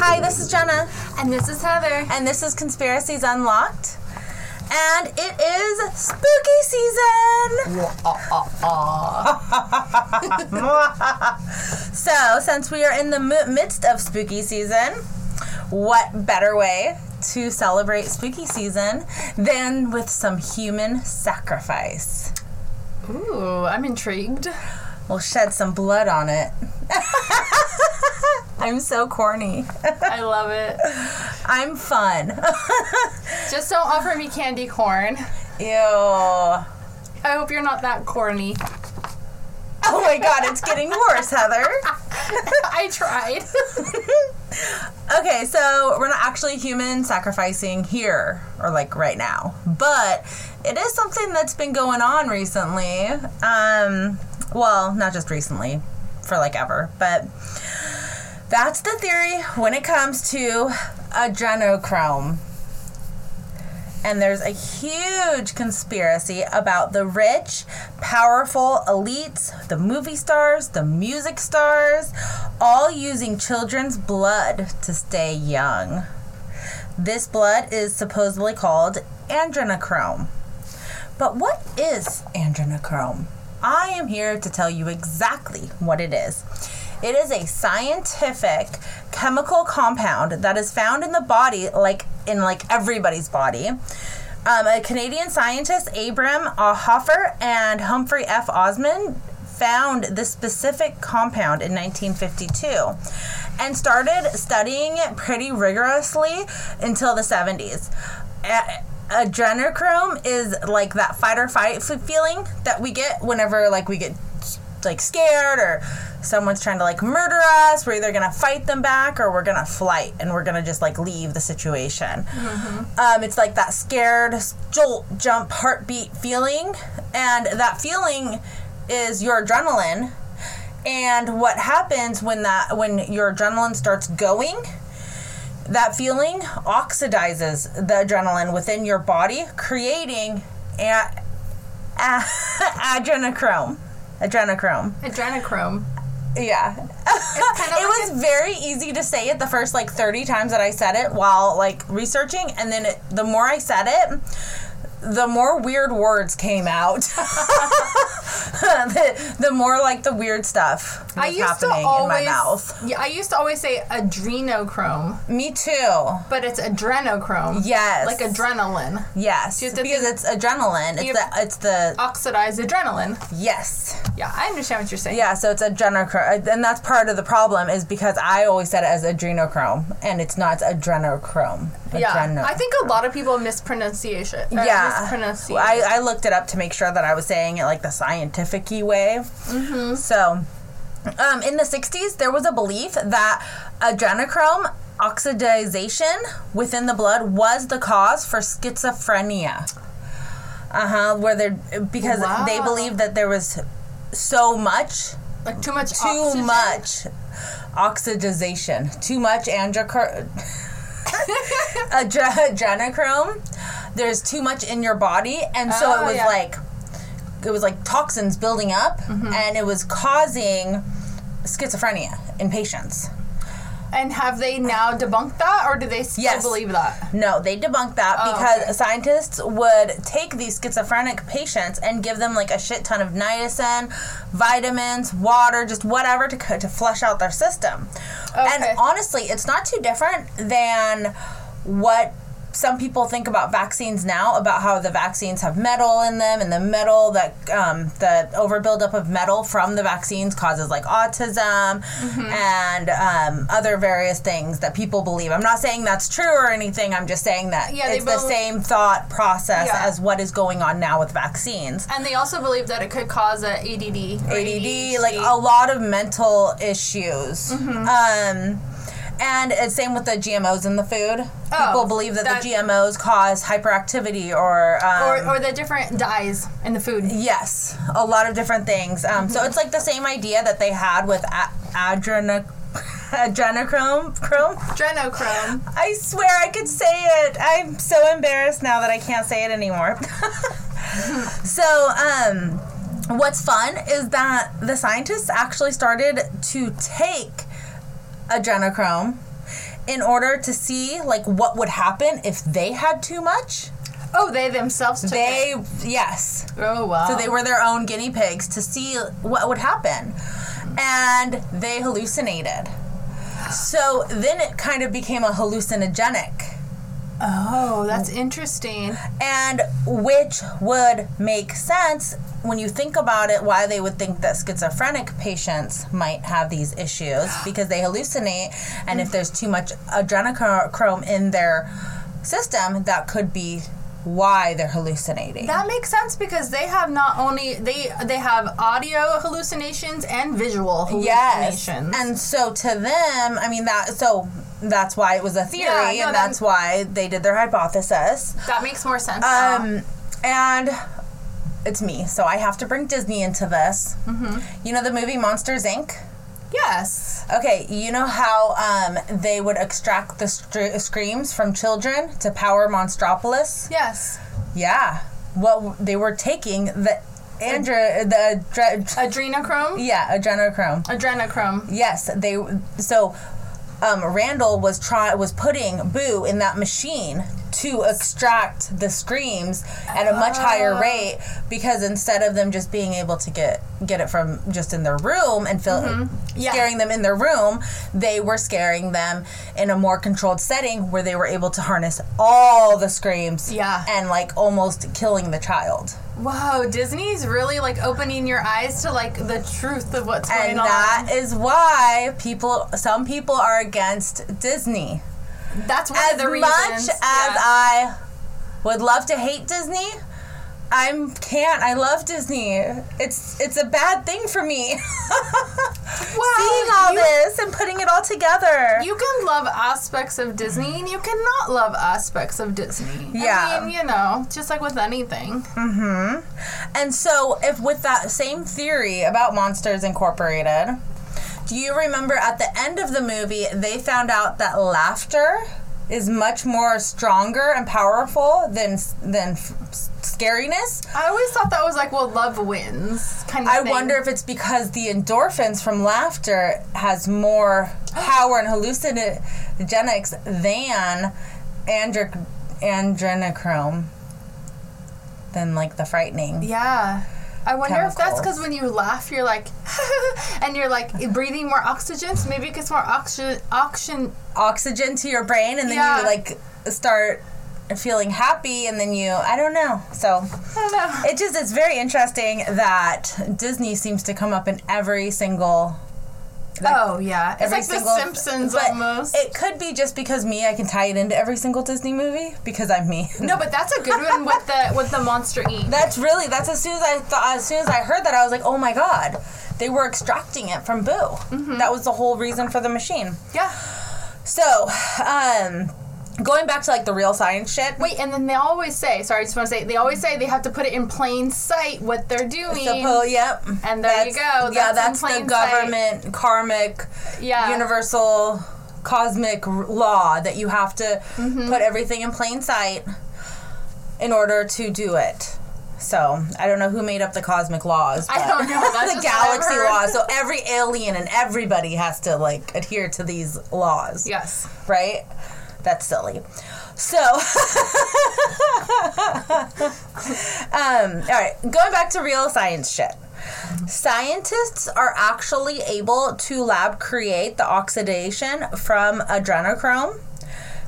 Hi, this is Jenna, And this is Heather. and this is Conspiracies Unlocked. And it is spooky season! so, since we are in the mi- midst of spooky season, what better way to celebrate spooky season than with some human sacrifice? Ooh, I'm intrigued. We'll shed some blood on it. I'm so corny. I love it. I'm fun. Just don't offer me candy corn. Ew. I hope you're not that corny. Oh my god, it's getting worse, Heather. I tried. Okay, so we're not actually human sacrificing here or like right now, but it is something that's been going on recently. Um, well, not just recently, for like ever, but that's the theory when it comes to adrenochrome. And there's a huge conspiracy about the rich, powerful elites, the movie stars, the music stars, all using children's blood to stay young. This blood is supposedly called adrenochrome. But what is adrenochrome? I am here to tell you exactly what it is. It is a scientific chemical compound that is found in the body, like in like everybody's body. Um, a Canadian scientist, Abram uh, Hoffer and Humphry F. Osmond, found this specific compound in 1952 and started studying it pretty rigorously until the 70s. Adrenochrome is like that fight or fight feeling that we get whenever like we get like scared or someone's trying to like murder us. We're either gonna fight them back or we're gonna flight and we're gonna just like leave the situation. Um, it's like that scared jolt jump heartbeat feeling. And that feeling is your adrenaline. And what happens when that when your adrenaline starts going that feeling oxidizes the adrenaline within your body creating a- a- adrenochrome. Adrenochrome. Adrenochrome. yeah. Kind of it was very easy to say it the first like 30 times that i said it while like researching and then it, the more i said it the more weird words came out. The, the more like the weird stuff I used to always in my mouth Yeah, I used to always say adrenochrome, me too but it's adrenochrome. yes Like adrenaline. yes because think- it's adrenaline it's the it's the Oxidized adrenaline. yes Yeah, I understand what you're saying. Yeah, so it's adrenochrome, and that's part of the problem is because I always said it as adrenochrome, and it's not it's adrenochrome. Yeah, I think a lot of people mispronunciation. Uh, yeah, mispronunciate. I, I looked it up to make sure that I was saying it like the scientific way. Mm-hmm. So, um, in the '60s, there was a belief that adrenochrome oxidization within the blood was the cause for schizophrenia. Uh huh. Where they because they believed that there was so much like too much. too oxygen? much oxidization, too much androchrome, adrenochrome. There's too much in your body, and so Oh, it was yeah. like it was like toxins building up, Mm-hmm. and it was causing schizophrenia in patients. And have they now debunked that, or do they still Yes. believe that? No, they debunked that Oh, because okay. scientists would take these schizophrenic patients and give them like a shit ton of niacin, vitamins, water, just whatever to to flush out their system. Okay. And honestly, it's not too different than what some people think about vaccines now about how the vaccines have metal in them and the metal that um, the over buildup of metal from the vaccines causes like autism Mm-hmm. and um, other various things that people believe i'm not saying that's true or anything i'm just saying that Yeah, it's the same thought process Yeah. as what is going on now with vaccines And they also believe that it could cause a ADD. ADD, like a lot of mental issues. Mm-hmm. Um, and it's same with the GMOs in the food. Oh, People believe that, that- the GMOs cause hyperactivity or, um, or, or the different dyes in the food. yes, a lot of different things. Um, Mm-hmm. So it's like the same idea that they had with a- adreno- adrenochrome. Chrome. Adrenochrome. I swear I could say it. I'm so embarrassed now that I can't say it anymore. so, um, what's fun is that the scientists actually started to take adrenochrome in order to see like what would happen if they had too much. Oh, they themselves took They it. yes. Oh wow. So they were their own guinea pigs to see what would happen. And they hallucinated. So then it kind of became a hallucinogenic. Oh, that's interesting. And which would make sense when you think about it, why they would think that schizophrenic patients might have these issues because they hallucinate. And if mm. there's too much adrenochrome in their system, that could be why they're hallucinating. That makes sense because they have not only they they have audio hallucinations and visual Yes. hallucinations. And so to them, I mean that so that's why it was a theory Yeah, no, and that's why they did their hypothesis. that makes more sense. Um and it's me, so I have to bring Disney into this. Mm-hmm. You know the movie Monsters Inc. yes. Okay, you know how um, they would extract the str- screams from children to power Monstropolis? Yes. Yeah. What they were taking the Andra the adre- Adrenochrome. yeah adrenochrome. Adrenochrome. Yes, they so um, Randall was try was putting Boo in that machine to extract the screams at a much higher Oh. rate because instead of them just being able to get get it from just in their room and feel Mm-hmm. Yeah. scaring them in their room, they were scaring them in a more controlled setting where they were able to harness all the screams Yeah. and like almost killing the child. Whoa, Disney's really like opening your eyes to like the truth of what's going And on. that is why people some people are against Disney. That's one as of the much reasons. as yeah. I would love to hate Disney, I can't. I love Disney. It's it's a bad thing for me. Seeing all you- this and putting it all together. You can love aspects of Disney and you cannot love aspects of Disney. Yeah. I mean, you know, just like with anything. Mm-hmm. And so, if with that same theory about Monsters Incorporated, do you remember at the end of the movie they found out that laughter is much more stronger and powerful than than f- scariness? I always thought that was like, well, love wins kind of I thing. wonder if it's because the endorphins from laughter has more power and hallucinogenics than andric- adrenochrome than like the frightening. Yeah. I wonder if that's because when you laugh, you're like, and you're like breathing more oxygen. So maybe it gets more oxygen. oxygen. Oxygen to your brain, and then Yeah. you like start feeling happy, and then you I don't know. So I don't know. it just it's very interesting that Disney seems to come up in every single oh yeah, it's like single The Simpsons but almost. It could be just because me, I can tie it into every single Disney movie because I'm me. no, but that's a good one with the with the Monster Inc. That's really that's as soon as I thought as soon as I heard that I was like, oh my god, they were extracting it from Boo. Mm-hmm. That was the whole reason for the machine. yeah. So, um, going back to like the real science shit. Wait, and then they always say, sorry, I just want to say, they always say they have to put it in plain sight what they're doing. Suppo- yep. And there you That's- go. yeah, That's that's the plain sight. government karmic, Yeah. universal, cosmic r- law that you have to Mm-hmm. put everything in plain sight in order to do it. So I don't know who made up the cosmic laws. I don't know, that's the just what I've galaxy laws. So every alien and everybody has to like adhere to these laws. Yes. Right? That's silly. So, um, all right, going back to real science shit. Scientists are actually able to lab create the oxidation from adrenochrome.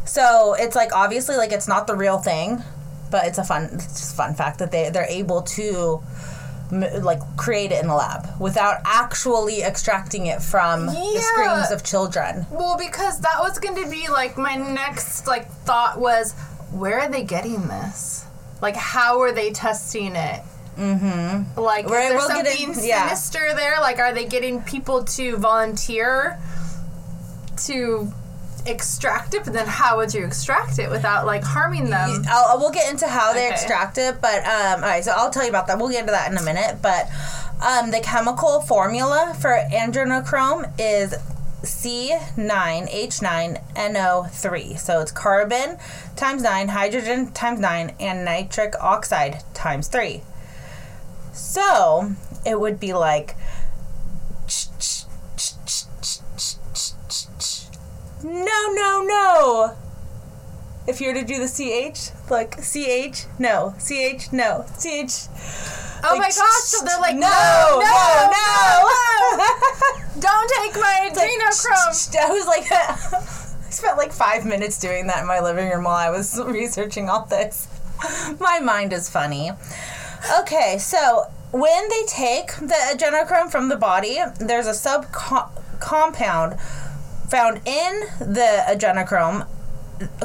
So it's like obviously like it's not the real thing, but it's a fun it's just a fun fact that they they're able to like create it in the lab without actually extracting it from the screams of children. Well, because that was going to be like my next like thought was, where are they getting this? Like, how are they testing it? Mm-hmm. Like, is there we'll something in- yeah. sinister there? Like, are they getting people to volunteer to extract it? But then, how would you extract it without like harming them? I'll, we'll get into how they Okay. extract it, but um, all right. So I'll tell you about that. We'll get into that in a minute. But um, the chemical formula for adrenochrome is C9H9NO3. So it's carbon times nine, hydrogen times nine, and nitric oxide times three. So it would be like no no no if you were to do the ch like ch no ch no ch Oh my gosh! So they're like, no no, no no, don't take my adrenochrome. I was like, I spent like five minutes doing that in my living room while I was researching all this. My mind is funny. Okay, so when they take the adrenochrome from the body, there's a sub compound found in the adrenochrome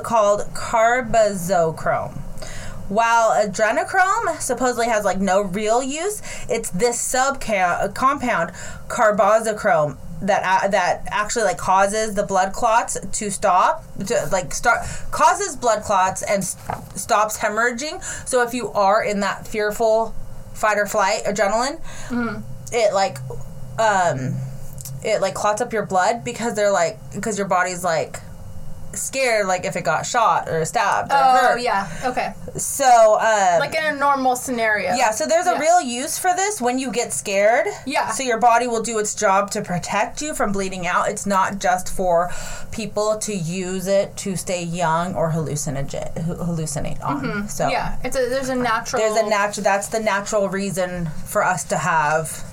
called carbazochrome. While adrenochrome supposedly has like no real use, it's this sub compound carbazochrome that uh, that actually like causes the blood clots to stop to like start causes blood clots and s- stops hemorrhaging. So if you are in that fearful fight or flight adrenaline, it like um it like clots up your blood because they're like because your body's like scared like if it got shot or stabbed or Oh hurt. yeah. Okay. So um Like in a normal scenario. yeah, so there's a Yeah. real use for this when you get scared. Yeah. So your body will do its job to protect you from bleeding out. It's not just for people to use it to stay young or hallucinate hallucinate on. So Mm-hmm. Yeah. It's a there's a natural. there's a natural that's the natural reason for us to have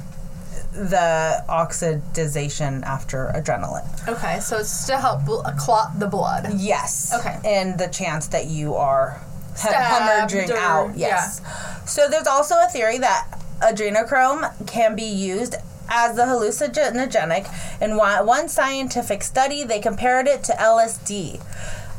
the oxidization after adrenaline. Okay, so it's to help bl- clot the blood. Yes. Okay. And the chance that you are he- hemorrhaging or- out. Yes. So there's also a theory that adrenochrome can be used as a hallucinogenic. In one scientific study, they compared it to LSD.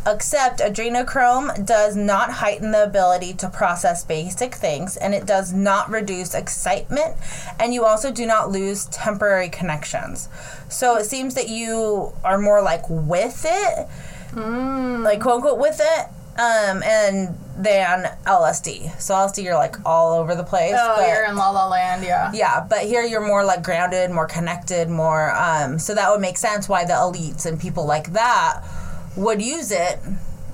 Except adrenochrome does not heighten the ability to process basic things and it does not reduce excitement and you also do not lose temporary connections. So it seems that you are more like with it like quote unquote with it um and than LSD. So LSD you're like all over the place. Oh, but, you're in La La Land, yeah. yeah, but here you're more like grounded, more connected, more um so that would make sense why the elites and people like that would use it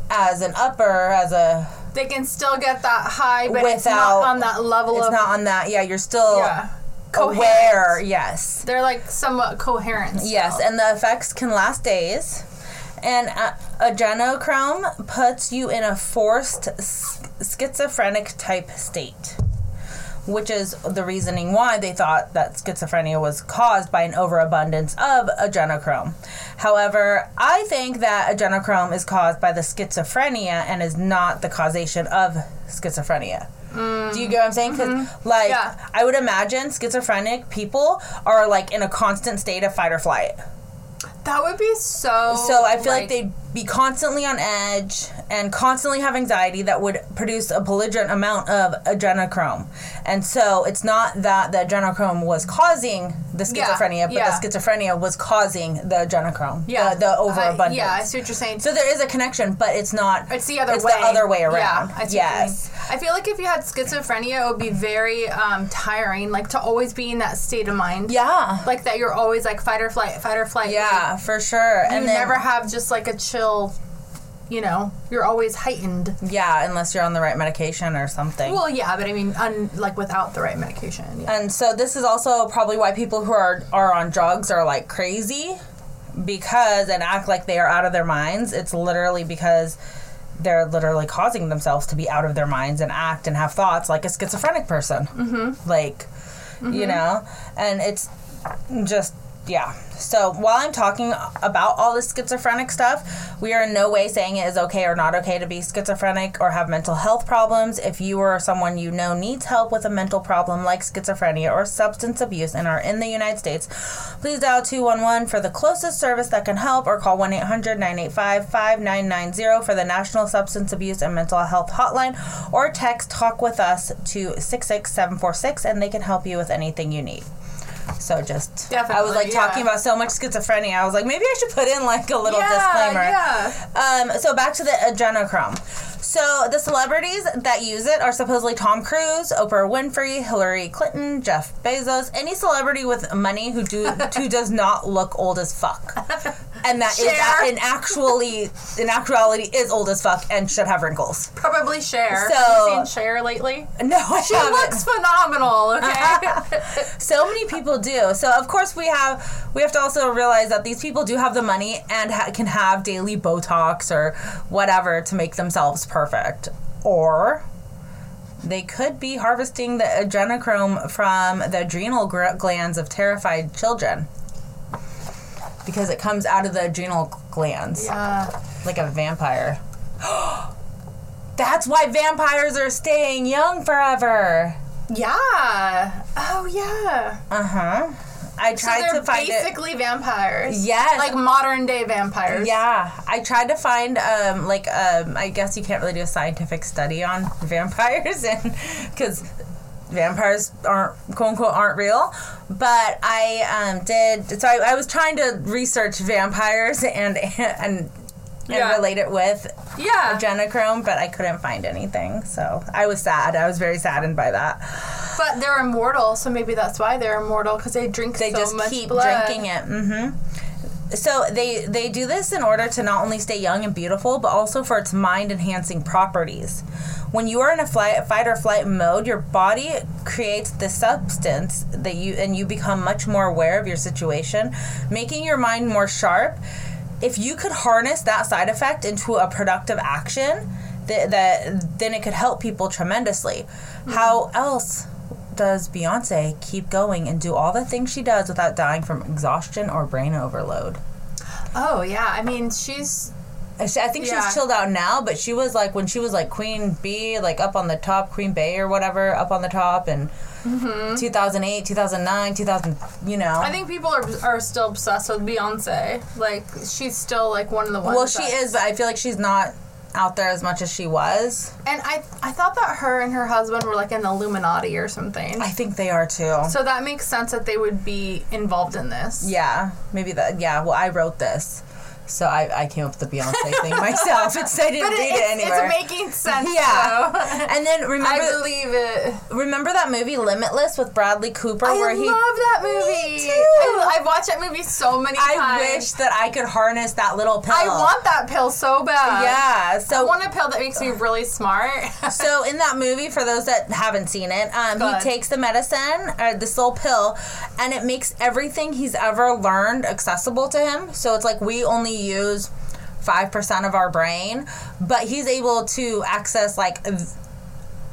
as an upper as a They can still get that high, but it's not on that level it's of not on that. Yeah, you're still yeah. aware. Coherent. Yes. They're like somewhat coherent. still. Yes, and the effects can last days. And uh, adrenochrome puts you in a forced s- schizophrenic type state, which is the reasoning why they thought that schizophrenia was caused by an overabundance of adrenochrome. However, I think that adrenochrome is caused by the schizophrenia and is not the causation of schizophrenia. Do you get what I'm saying? Because, mm-hmm. like, Yeah. I would imagine schizophrenic people are like in a constant state of fight or flight. that would be so. So I feel like, they'd be constantly on edge and constantly have anxiety that would produce a belligerent amount of adrenochrome. And so it's not that the adrenochrome was causing the Yeah, schizophrenia, but yeah. the schizophrenia was causing the adrenochrome. yeah, The, the overabundance. yeah, I see what you're saying. So there is a connection, but it's not. It's the other it's way. the other way around. Yeah, yes. You. I feel like if you had schizophrenia, it would be very um, tiring, like to always be in that state of mind. Yeah. Like that you're always like fight or flight, fight or flight. Yeah, for sure. You and then, never have just like a chill, you know, you're always heightened. Yeah, unless you're on the right medication or something. Well, yeah, but I mean, un, like without the right medication. Yeah. And so this is also probably why people who are are on drugs are like crazy because and act like they are out of their minds. It's literally because they're literally causing themselves to be out of their minds and act and have thoughts like a schizophrenic person. Mm-hmm. Like, you know, and it's just yeah. So while I'm talking about all this schizophrenic stuff, we are in no way saying it is okay or not okay to be schizophrenic or have mental health problems. If you or someone you know needs help with a mental problem like schizophrenia or substance abuse and are in the United States, please dial 211 for the closest service that can help or call 1 800 985 5990 for the National Substance Abuse and Mental Health Hotline or text Talk With Us to 66746 and they can help you with anything you need. So just I was like Definitely, talking about so much schizophrenia. I was like, maybe I should put in like a little disclaimer. Yeah. Um, so back to the adrenochrome. So the celebrities that use it are supposedly Tom Cruise, Oprah Winfrey, Hillary Clinton, Jeff Bezos, any celebrity with money who do who does not look old as fuck. and that is Cher. and actually in actuality is old as fuck and should have wrinkles. Probably Cher. So- Have you seen Cher lately? No, I She haven't. looks phenomenal. Okay. so many people do. So of course we have we have to also realize that these people do have the money and ha- can have daily Botox or whatever to make themselves perfect, or they could be harvesting the adrenochrome from the adrenal gr- glands of terrified children because it comes out of the adrenal glands yeah. like a vampire. That's why vampires are staying young forever. Yeah. Oh yeah. Uh huh. I So tried they're to find it. basically vampires. Yes. Like modern day vampires. Yeah, I tried to find um like um I guess you can't really do a scientific study on vampires and because vampires aren't quote unquote aren't real, but I um did so I, I was trying to research vampires and and and Yeah. relate it with Yeah. adrenochrome, but I couldn't find anything. So I was sad. I was very saddened by that. But they're immortal, so maybe that's why they're immortal because they drink They so just much keep blood. drinking it. hmm So they they do this in order to not only stay young and beautiful, but also for its mind enhancing properties. When you are in a flight, fight or flight mode, your body creates the substance that you and you become much more aware of your situation, making your mind more sharp. If you could harness that side effect into a productive action, that, that then it could help people tremendously. Hmm. How else does Beyonce keep going and do all the things she does without dying from exhaustion or brain overload? Oh yeah, I mean she's I I think Yeah. she's chilled out now, but she was like when she was like Queen Bee, like up on the top, Queen Bey or whatever, up on the top, and 2008, 2009, 2000, you know. Mm-hmm. I think people are are still obsessed with Beyonce. Like she's still like one of the ones. well, she is, but I feel like she's not out there as much as she was. And I I thought that her and her husband were like in the Illuminati or something. I think they are too. so that makes sense that they would be involved in this. Yeah, maybe that. Yeah, well, I wrote this, so I, I came up with the Beyonce thing myself. It's I didn't But read it, anywhere. it's making sense. Yeah. though. and then remember, I believe it. remember that movie Limitless with Bradley Cooper, I where love that movie. Me too. I, I've watched that movie so many times. I wish that I could harness that little pill. I want that pill so bad. Yeah. So I want a pill that makes me really smart. so in that movie, for those that haven't seen it, um, he takes the medicine, uh, this little pill, and it makes everything he's ever learned accessible to him. So it's like we only use five percent of our brain, but he's able to access like.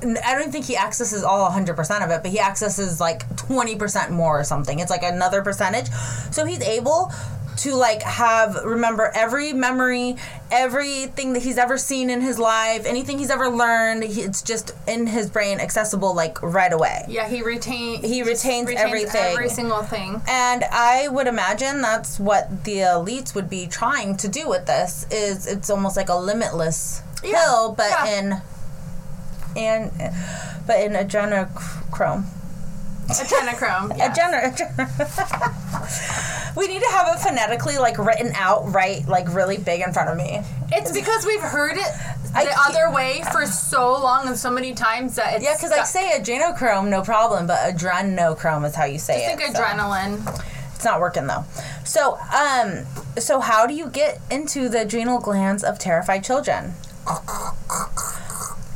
I don't think he accesses all 100% of it, but he accesses like 20% more or something. It's like another percentage. So he's able to like have remember every memory, everything that he's ever seen in his life, anything he's ever learned, he, it's just in his brain accessible like right away. yeah, he retain He just retains everything. every single thing. And I would imagine that's what the elites would be trying to do with this is it's almost like a limitless Yeah, pill but yeah. in in but in adrenochrome. Adrenochrome. yes. Adreno- we need to have it phonetically like written out right like really big in front of me. It's because we've heard it the other way for so long and so many times that it's Yeah, because I say adrenochrome, no problem, but adrenochrome is how you say it. think so. adrenaline. It's not working though. So, um, so how do you get into the adrenal glands of terrified children?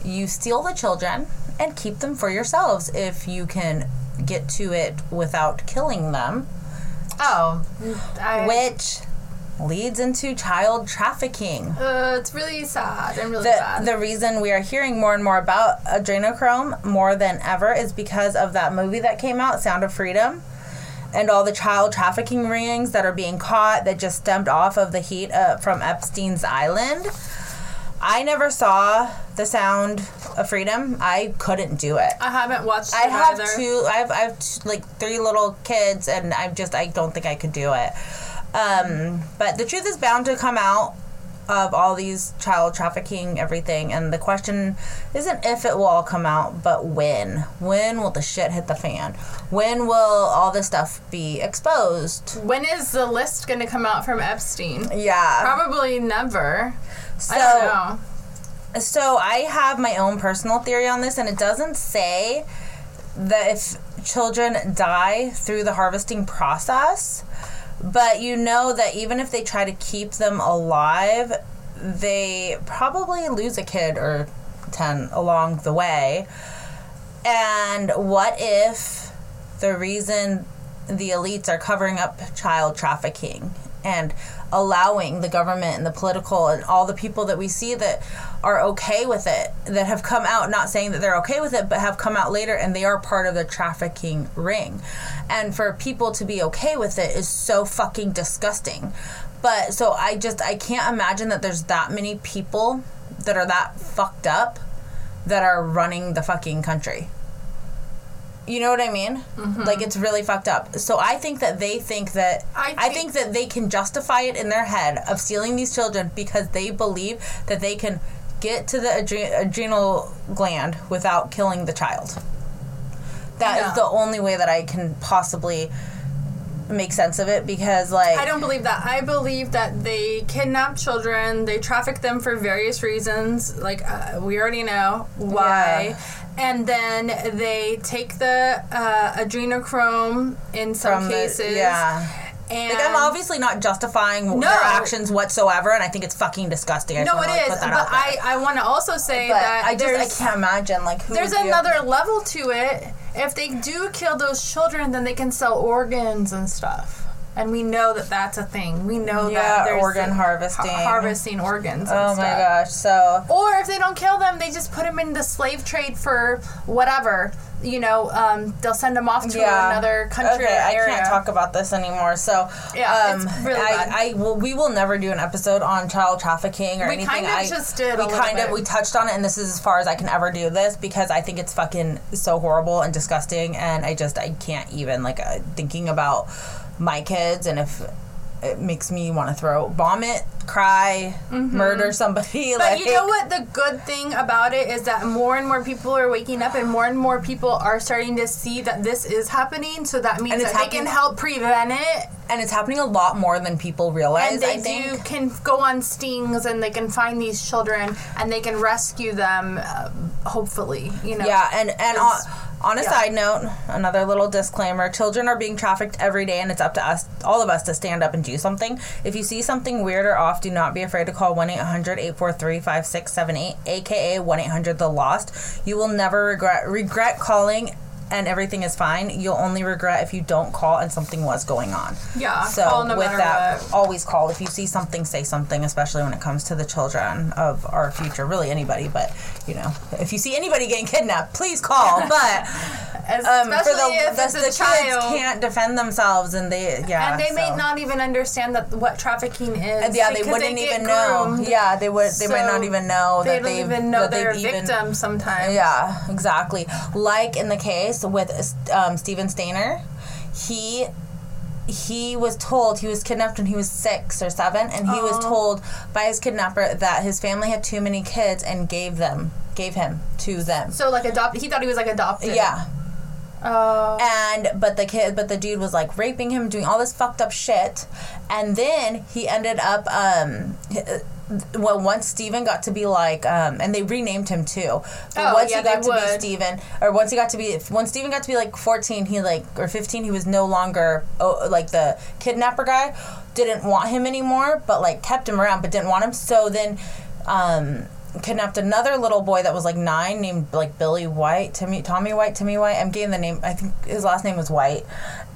You steal the children and keep them for yourselves if you can get to it without killing them, Oh, I, which leads into child trafficking. uh, it's really sad and really The, the reason we are hearing more and more about adrenochrome more than ever is because of that movie that came out, Sound of Freedom, and all the child trafficking rings that are being caught that just stemmed off of the heat uh, from Epstein's Island. I never saw the Sound of Freedom. I couldn't do it. I haven't watched. I it have either. two. I have, I have t- like three little kids, and I'm just I don't think I could do it. Um, but the truth is bound to come out of all these child trafficking, everything, and the question isn't if it will all come out, but when. When will the shit hit the fan? When will all this stuff be exposed? When is the list going to come out from Epstein? Yeah. Probably never. So I don't know. So I have my own personal theory on this, and it doesn't say that if children die through the harvesting process, But you know that even if they try to keep them alive, they probably lose a kid or 10 along the way. And what if the reason the elites are covering up child trafficking and allowing the government and the political and all the people that we see that are okay with it that have come out not saying that they're okay with it but have come out later and they are part of the trafficking ring. And for people to be okay with it is so fucking disgusting. But so i just i can't imagine that there's that many people that are that fucked up that are running the fucking country you know what I mean? Mm-hmm. Like it's really fucked up. So I think that they think that I I think- think that they can justify it in their head of stealing these children because they believe that they can get to the adre- adrenal gland without killing the child. That is the only way that I can possibly make sense of it because like I don't believe that. I believe that they kidnap children, they traffic them for various reasons. Like uh, we already know why. And then they take the uh, adrenochrome in some from the- cases. yeah. And Like I'm obviously not justifying No. their actions whatsoever, and I think it's fucking disgusting. I no, it like, is. But. I, I want to also say But that I just I can't imagine like who there's another level to it. If they do kill those children, then they can sell organs and stuff. And we know that that's a thing. We know Yeah, that there's organ harvesting. harvesting organs. Oh my gosh! So Or if they don't kill them, they just put them in the slave trade for whatever. You know, um, they'll send them off to yeah, another country Okay, or I can't talk about this anymore. So Yeah, um, it's really I, bad. I will. We will never do an episode on child trafficking or We anything. kind of I, just did We kind of we touched on it, and this is as far as I can ever do this because I think it's fucking so horrible and disgusting, and I just I can't even like uh, thinking about my kids and if. It makes me want to throw, vomit, cry, murder somebody. Mm-hmm. But like, you know what? The good thing about it is that more and more people are waking up, and more and more people are starting to see that this is happening. So that means that they can help prevent it, and it's happening a lot more than people realize. and they I think. do can go on stings, and they can find these children, and they can rescue them. Uh, hopefully, you know. Yeah, and and on, a yeah. side note, another little disclaimer: children are being trafficked every day, and it's up to us, all of us, to stand up and do something. If you see something weird or off, do not be afraid to call 1-800-843-5678, aka 1-800 the lost. You will never regret regret calling. And everything is fine. You'll only regret if you don't call and something was going on. Yeah, So no with that, what. always call. If you see something, say something. Especially when it comes to the children of our future. Really, anybody. But you know, if you see anybody getting kidnapped, please call. But Especially um, for the if the, a the kids child. can't defend themselves, and they yeah. and they may not even understand that what trafficking is. Yeah, they wouldn't get even know. groomed. Yeah, they would. They might not even know they don't even know that they're even- victims sometimes. Yeah, exactly. Like in the case with um, Steven Stayner, he he was told he was kidnapped when he was six or seven, and he was Oh. told by his kidnapper that his family had too many kids and gave them gave him to them. So like adopted. He thought he was like adopted. Yeah, Oh. and but the kid but the dude was like raping him doing all this fucked up shit and then he ended up um well once steven got to be like um and they renamed him too. But Oh, once yeah, he got to be steven or once he got to be once steven got to be like 14 he like or 15 he was no longer oh, like the kidnapper guy. Didn't want him anymore but like kept him around but didn't want him. So then um kidnapped another little boy that was like nine named like Billy White, Timmy Tommy White, Timmy White. I'm getting the name I think his last name was White.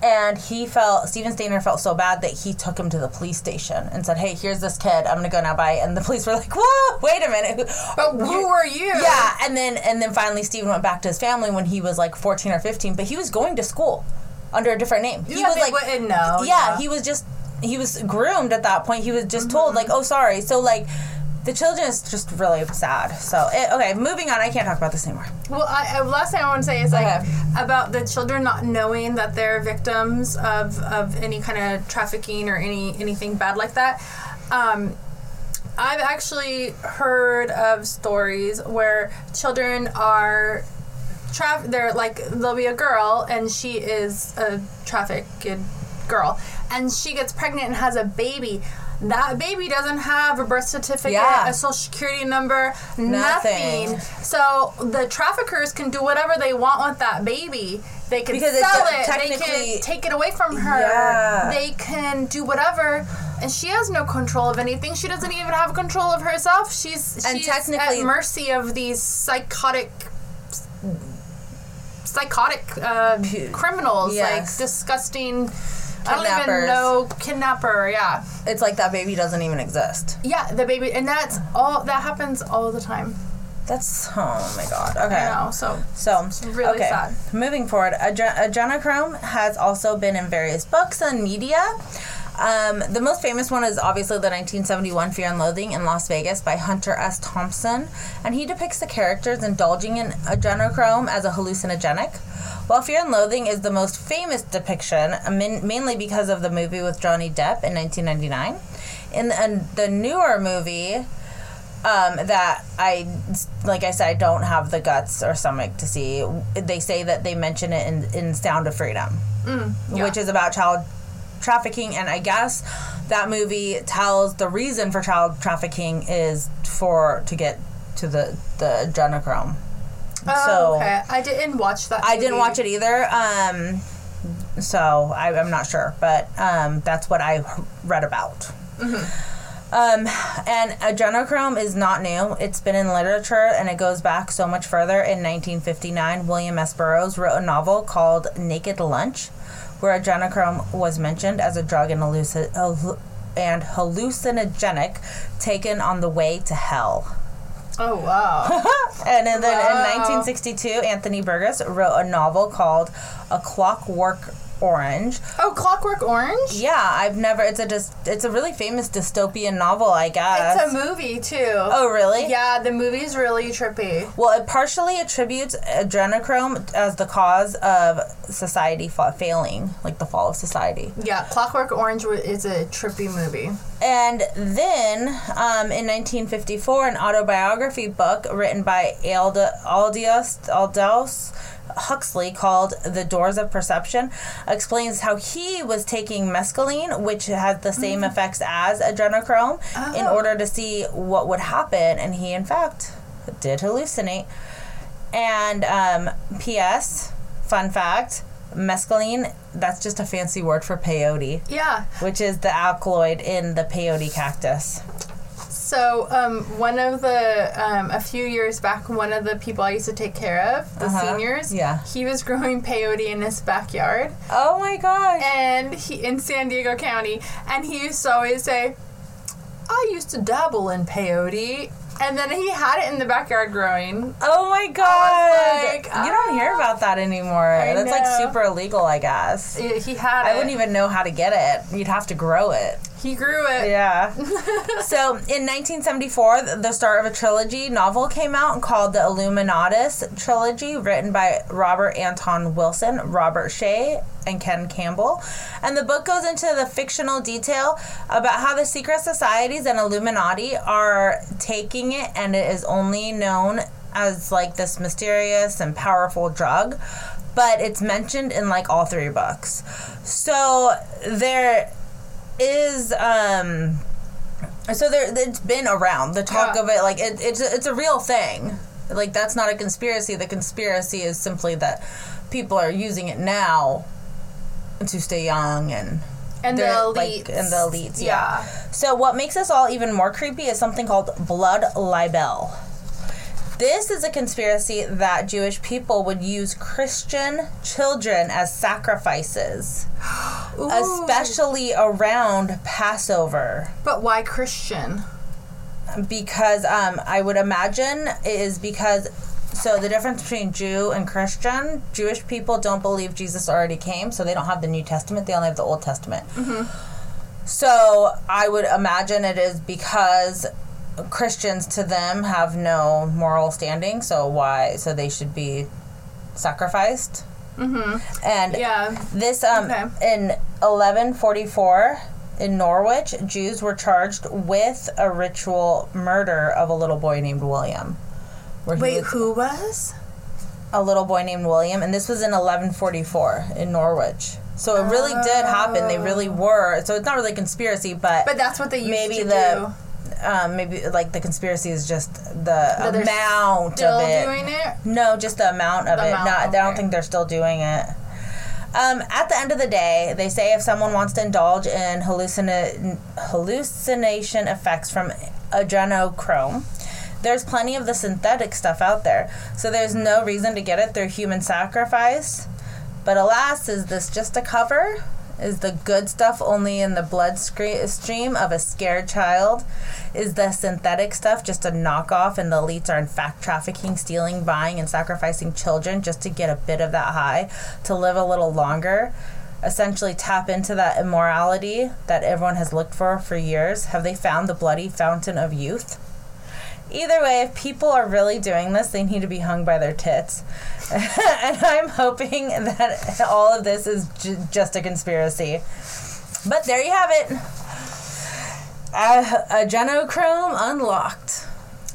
And he felt Steven Stayner felt so bad that he took him to the police station and said, Hey, here's this kid, I'm gonna go now bye and the police were like, Whoa, wait a minute. but who were you? Yeah, and then and then finally Steven went back to his family when he was like fourteen or fifteen, but he was going to school under a different name. He was like wouldn't know, Yeah, yeah. he was just he was groomed at that point. He was just Mm-hmm. told like, "Oh, sorry." So like the children is just really sad. So it, okay, moving on. I can't talk about this anymore. Well, I, uh, last thing I want to say is like Okay. about the children not knowing that they're victims of, of any kind of trafficking or any anything bad like that. Um, I've actually heard of stories where children are traf- they're like there'll be a girl and she is a trafficked girl and she gets pregnant and has a baby that baby doesn't have a birth certificate Yeah. a social security number Nothing. nothing so the traffickers can do whatever they want with that baby They can Because sell it. They can take it away from her. Yeah. They can do whatever. And she has no control of anything. She doesn't even have control of herself. She's And she's technically- at mercy of these psychotic psychotic uh, criminals, Yes. like disgusting. I don't even know kidnapper. Yeah, It's like that baby doesn't even exist. yeah, the baby, and that's all that happens all the time. That's oh my god. Okay. I know. So So really okay. sad. Moving forward, Adre- adrenochrome has also been in various books and media. Um, the most famous one is obviously the 1971 Fear and Loathing in Las Vegas by Hunter S. Thompson, and he depicts the characters indulging in adrenochrome as a hallucinogenic. While Fear and Loathing is the most famous depiction, mainly because of the movie with Johnny Depp in 1999, in the, in the newer movie, um, that I, like I said, I don't have the guts or stomach to see. They say that they mention it in, in Sound of Freedom, yeah. which is about child trafficking. And I guess that movie tells the reason for child trafficking is for to get to the the adrenochrome. Oh, so- okay. I didn't watch that. I didn't watch it either. Um, so I, I'm not sure, but um, that's what I read about. Um, and adrenochrome is not new. It's been in literature and it goes back so much further. In 1959, William S. Burroughs wrote a novel called Naked Lunch, where adrenochrome was mentioned as a drug and, and hallucinogenic taken on the way to hell. Oh wow. And then Wow. in 1962, Anthony Burgess wrote a novel called A Clockwork Orange. oh, Clockwork Orange. Yeah, I've never. It's a just. It's a really famous dystopian novel, I guess. It's a movie too. oh, really? Yeah, the movie's really trippy. Well, it partially attributes adrenochrome as the cause of society fa- failing, like the fall of society. Yeah, Clockwork Orange is a trippy movie. And then, um, in 1954, an autobiography book written by Alda, Aldous, Aldous Huxley called The Doors of Perception explains how he was taking mescaline, which has the same effects as adrenochrome, in Oh. order to see what would happen. And he, in fact, did hallucinate. And um, P.S. Fun fact mescaline, that's just a fancy word for peyote Yeah. which is the alkaloid in the peyote cactus. So, um, one of the um, a few years back, one of the people I used to take care of, the Uh-huh. seniors, Yeah. he was growing peyote in his backyard, Oh my gosh. and he in San Diego County, and he used to always say, "I used to dabble in peyote." And then he had it in the backyard growing. Oh my god. like, you don't hear about that anymore. I That's like know. super illegal, I guess. He he had it. I wouldn't even know how to get it. You'd have to grow it. He grew it. Yeah. so in 1974, the start of a trilogy novel came out called the Illuminatus trilogy, written by Robert Anton Wilson, Robert Shea, and Ken Campbell. And the book goes into the fictional detail about how the secret societies and Illuminati are taking it, and it is only known as like this mysterious and powerful drug. But it's mentioned in like all three books. So there is um so there it's been around the talk Yeah. of it like it, it's a, it's a real thing like that's not a conspiracy the conspiracy is simply that people are using it now to stay young and And the elites. like, and the elites yeah. Yeah. so what makes this all even more creepy is something called blood libel this is a conspiracy that Jewish people would use Christian children as sacrifices, Ooh. especially around Passover. But why Christian? because um, I would imagine it is because so the difference between Jew and Christian, Jewish people don't believe Jesus already came, so they don't have the New Testament; they only have the Old Testament. So I would imagine it is because Christians to them have no moral standing, so why? So they should be sacrificed. Mm-hmm. And Yeah. this um Okay. in 1144 in Norwich, Jews were charged with a ritual murder of a little boy named William. Wait, was- who was? a little boy named William, and this was in 1144 in Norwich. So it really did happen. They really were. So it's not really a conspiracy, but, But that's what they used maybe to the um, maybe like the conspiracy is just the That amount of it. doing it. No, just the amount of The it. amount, Not, I don't think they're still doing it. Um, at the end of the day, they say if someone wants to indulge in hallucina- hallucination effects from adrenochrome, there's plenty of the synthetic stuff out there. So there's no reason to get it through human sacrifice. But alas, is this just a cover? Is the good stuff only in the bloodstream of a scared child? Is the synthetic stuff just a knockoff and the elites are in fact trafficking, stealing, buying, and sacrificing children just to get a bit of that high to live a little longer? Essentially, tap into that immorality that everyone has looked for for years. Have they found the bloody fountain of youth? Either way, if people are really doing this, they need to be hung by their tits. and I'm hoping that all of this is j- just a conspiracy. But there you have it. Uh, adrenochrome unlocked.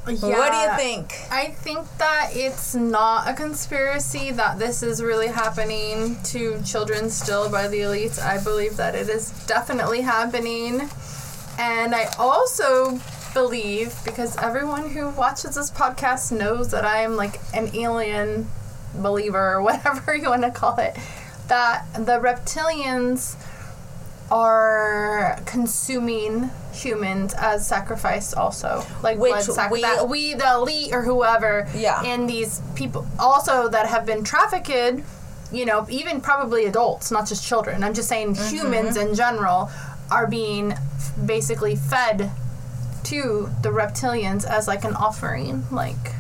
What do you think? I think that it's not a conspiracy that this is really happening to children still by the elites. I believe that it is definitely happening. And I also believe, because everyone who watches this podcast knows that I am like an alien believer or whatever you want to call it, that the reptilians are consuming humans as sacrifice also like Which blood sac- we- that we the elite or whoever Yeah. and these people also that have been trafficked you know even probably adults not just children i'm just saying Mm-hmm. humans in general are being basically fed to the reptilians as like an offering like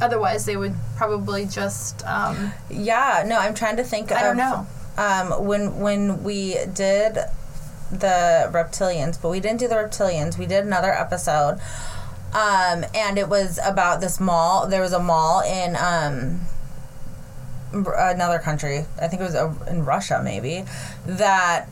otherwise they would probably just um Yeah, no, I'm trying to think I of don't know. Um, when when we did the reptilians, but we didn't do the reptilians. We did another episode. Um, and it was about this mall. There was a mall in um another country. I think it was in Russia maybe that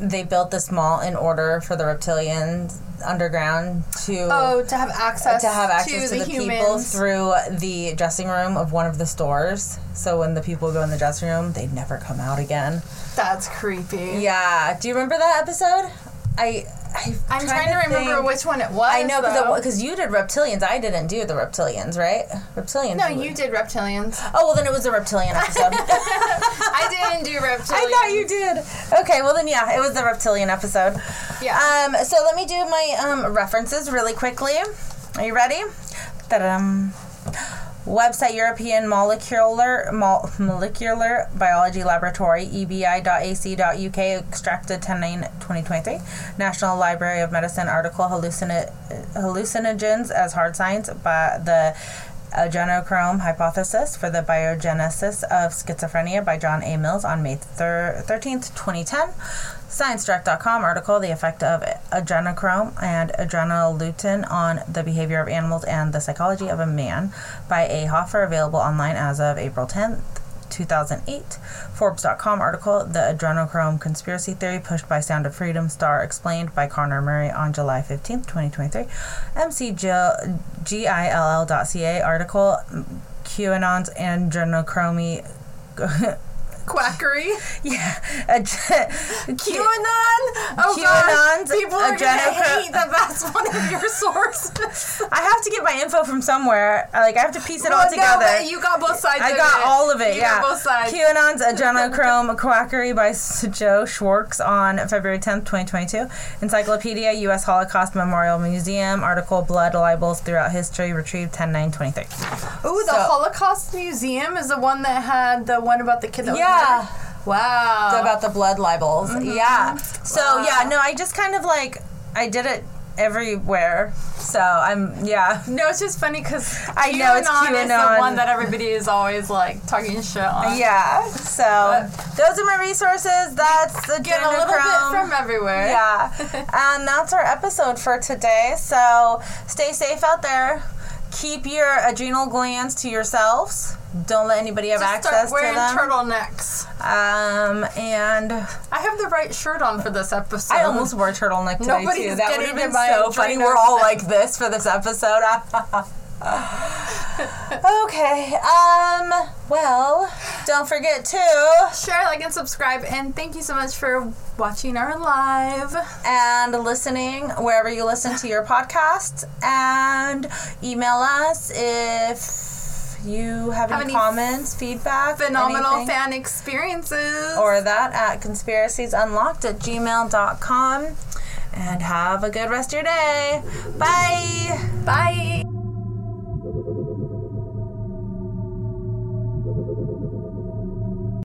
they built this mall in order for the reptilians underground to oh to have access to have access to, the, the, people through the dressing room of one of the stores. So when the people go in the dressing room, they never come out again. that's creepy Yeah. Do you remember that episode? I. I i'm trying to remember think- which one it was I know because you did reptilians. I didn't do the reptilians, right? Reptilians. no you did reptilians Oh well, then it was a reptilian episode. i didn't do reptilians I thought you did. Okay, well then yeah, it was the reptilian episode. yeah Um, so let me do my um, references really quickly. Are you ready? Ta-dum. Website European Molecular Mol- Molecular Biology Laboratory ebi.ac.uk extracted 10 9 2023 National Library of Medicine article hallucinogens as hard science by the adrenochrome hypothesis for the biogenesis of schizophrenia by John A. Mills on May thir- 13th 2010 ScienceDirect.com article, The Effect of Adrenochrome and Adrenolutin on the Behavior of Animals and the Psychology of a Man by A. Hoffer, available online as of April 10th. 2008 Forbes.com article The Adrenochrome Conspiracy Theory Pushed by Sound of Freedom Star Explained by Connor Murray on July 15th, 2023. MCGILL.ca article QAnon's Adrenochrome quackery yeah. QAnon. Oh QAnon's God. People are gonna hate that that's one of your sources. I have to get my info from somewhere. Like I have to piece it all Well, no, together. but you got both sides. I got it. all of it. You yeah. got both sides. QAnon's adrenochrome quackery by Joe Schwartz on February 10th, 2022. Encyclopedia U.S. Holocaust Memorial Museum article Blood Libels Throughout History retrieved 10 9 23. Ooh, the So- Holocaust Museum is the one that had the one about the kid that was Yeah. Wow. About the blood libels. Mm-hmm. Yeah. So Wow. yeah, no, I just kind of like I did it everywhere. So I'm yeah. no, it's just funny because I know, it's is the one that everybody is always like talking shit on. Yeah. So those are my resources. That's the Get a little bit from everywhere. Yeah. and that's our episode for today. So stay safe out there. Keep your adrenal glands to yourselves. Don't let anybody have Just access start wearing to them. turtlenecks. Um, and I have the right shirt on for this episode. I almost wore a turtleneck today Nobody's too. That would getting have been so funny. We're all like this for this episode. okay. Um. Well, don't forget to Share, like, and subscribe. And thank you so much for watching our live. and listening wherever you listen to your podcasts and email us if you have, Have any, any comments, feedback, Phenomenal anything, fan experiences. or that at conspiraciesunlocked at gmail.com. And have a good rest of your day. Bye. Bye.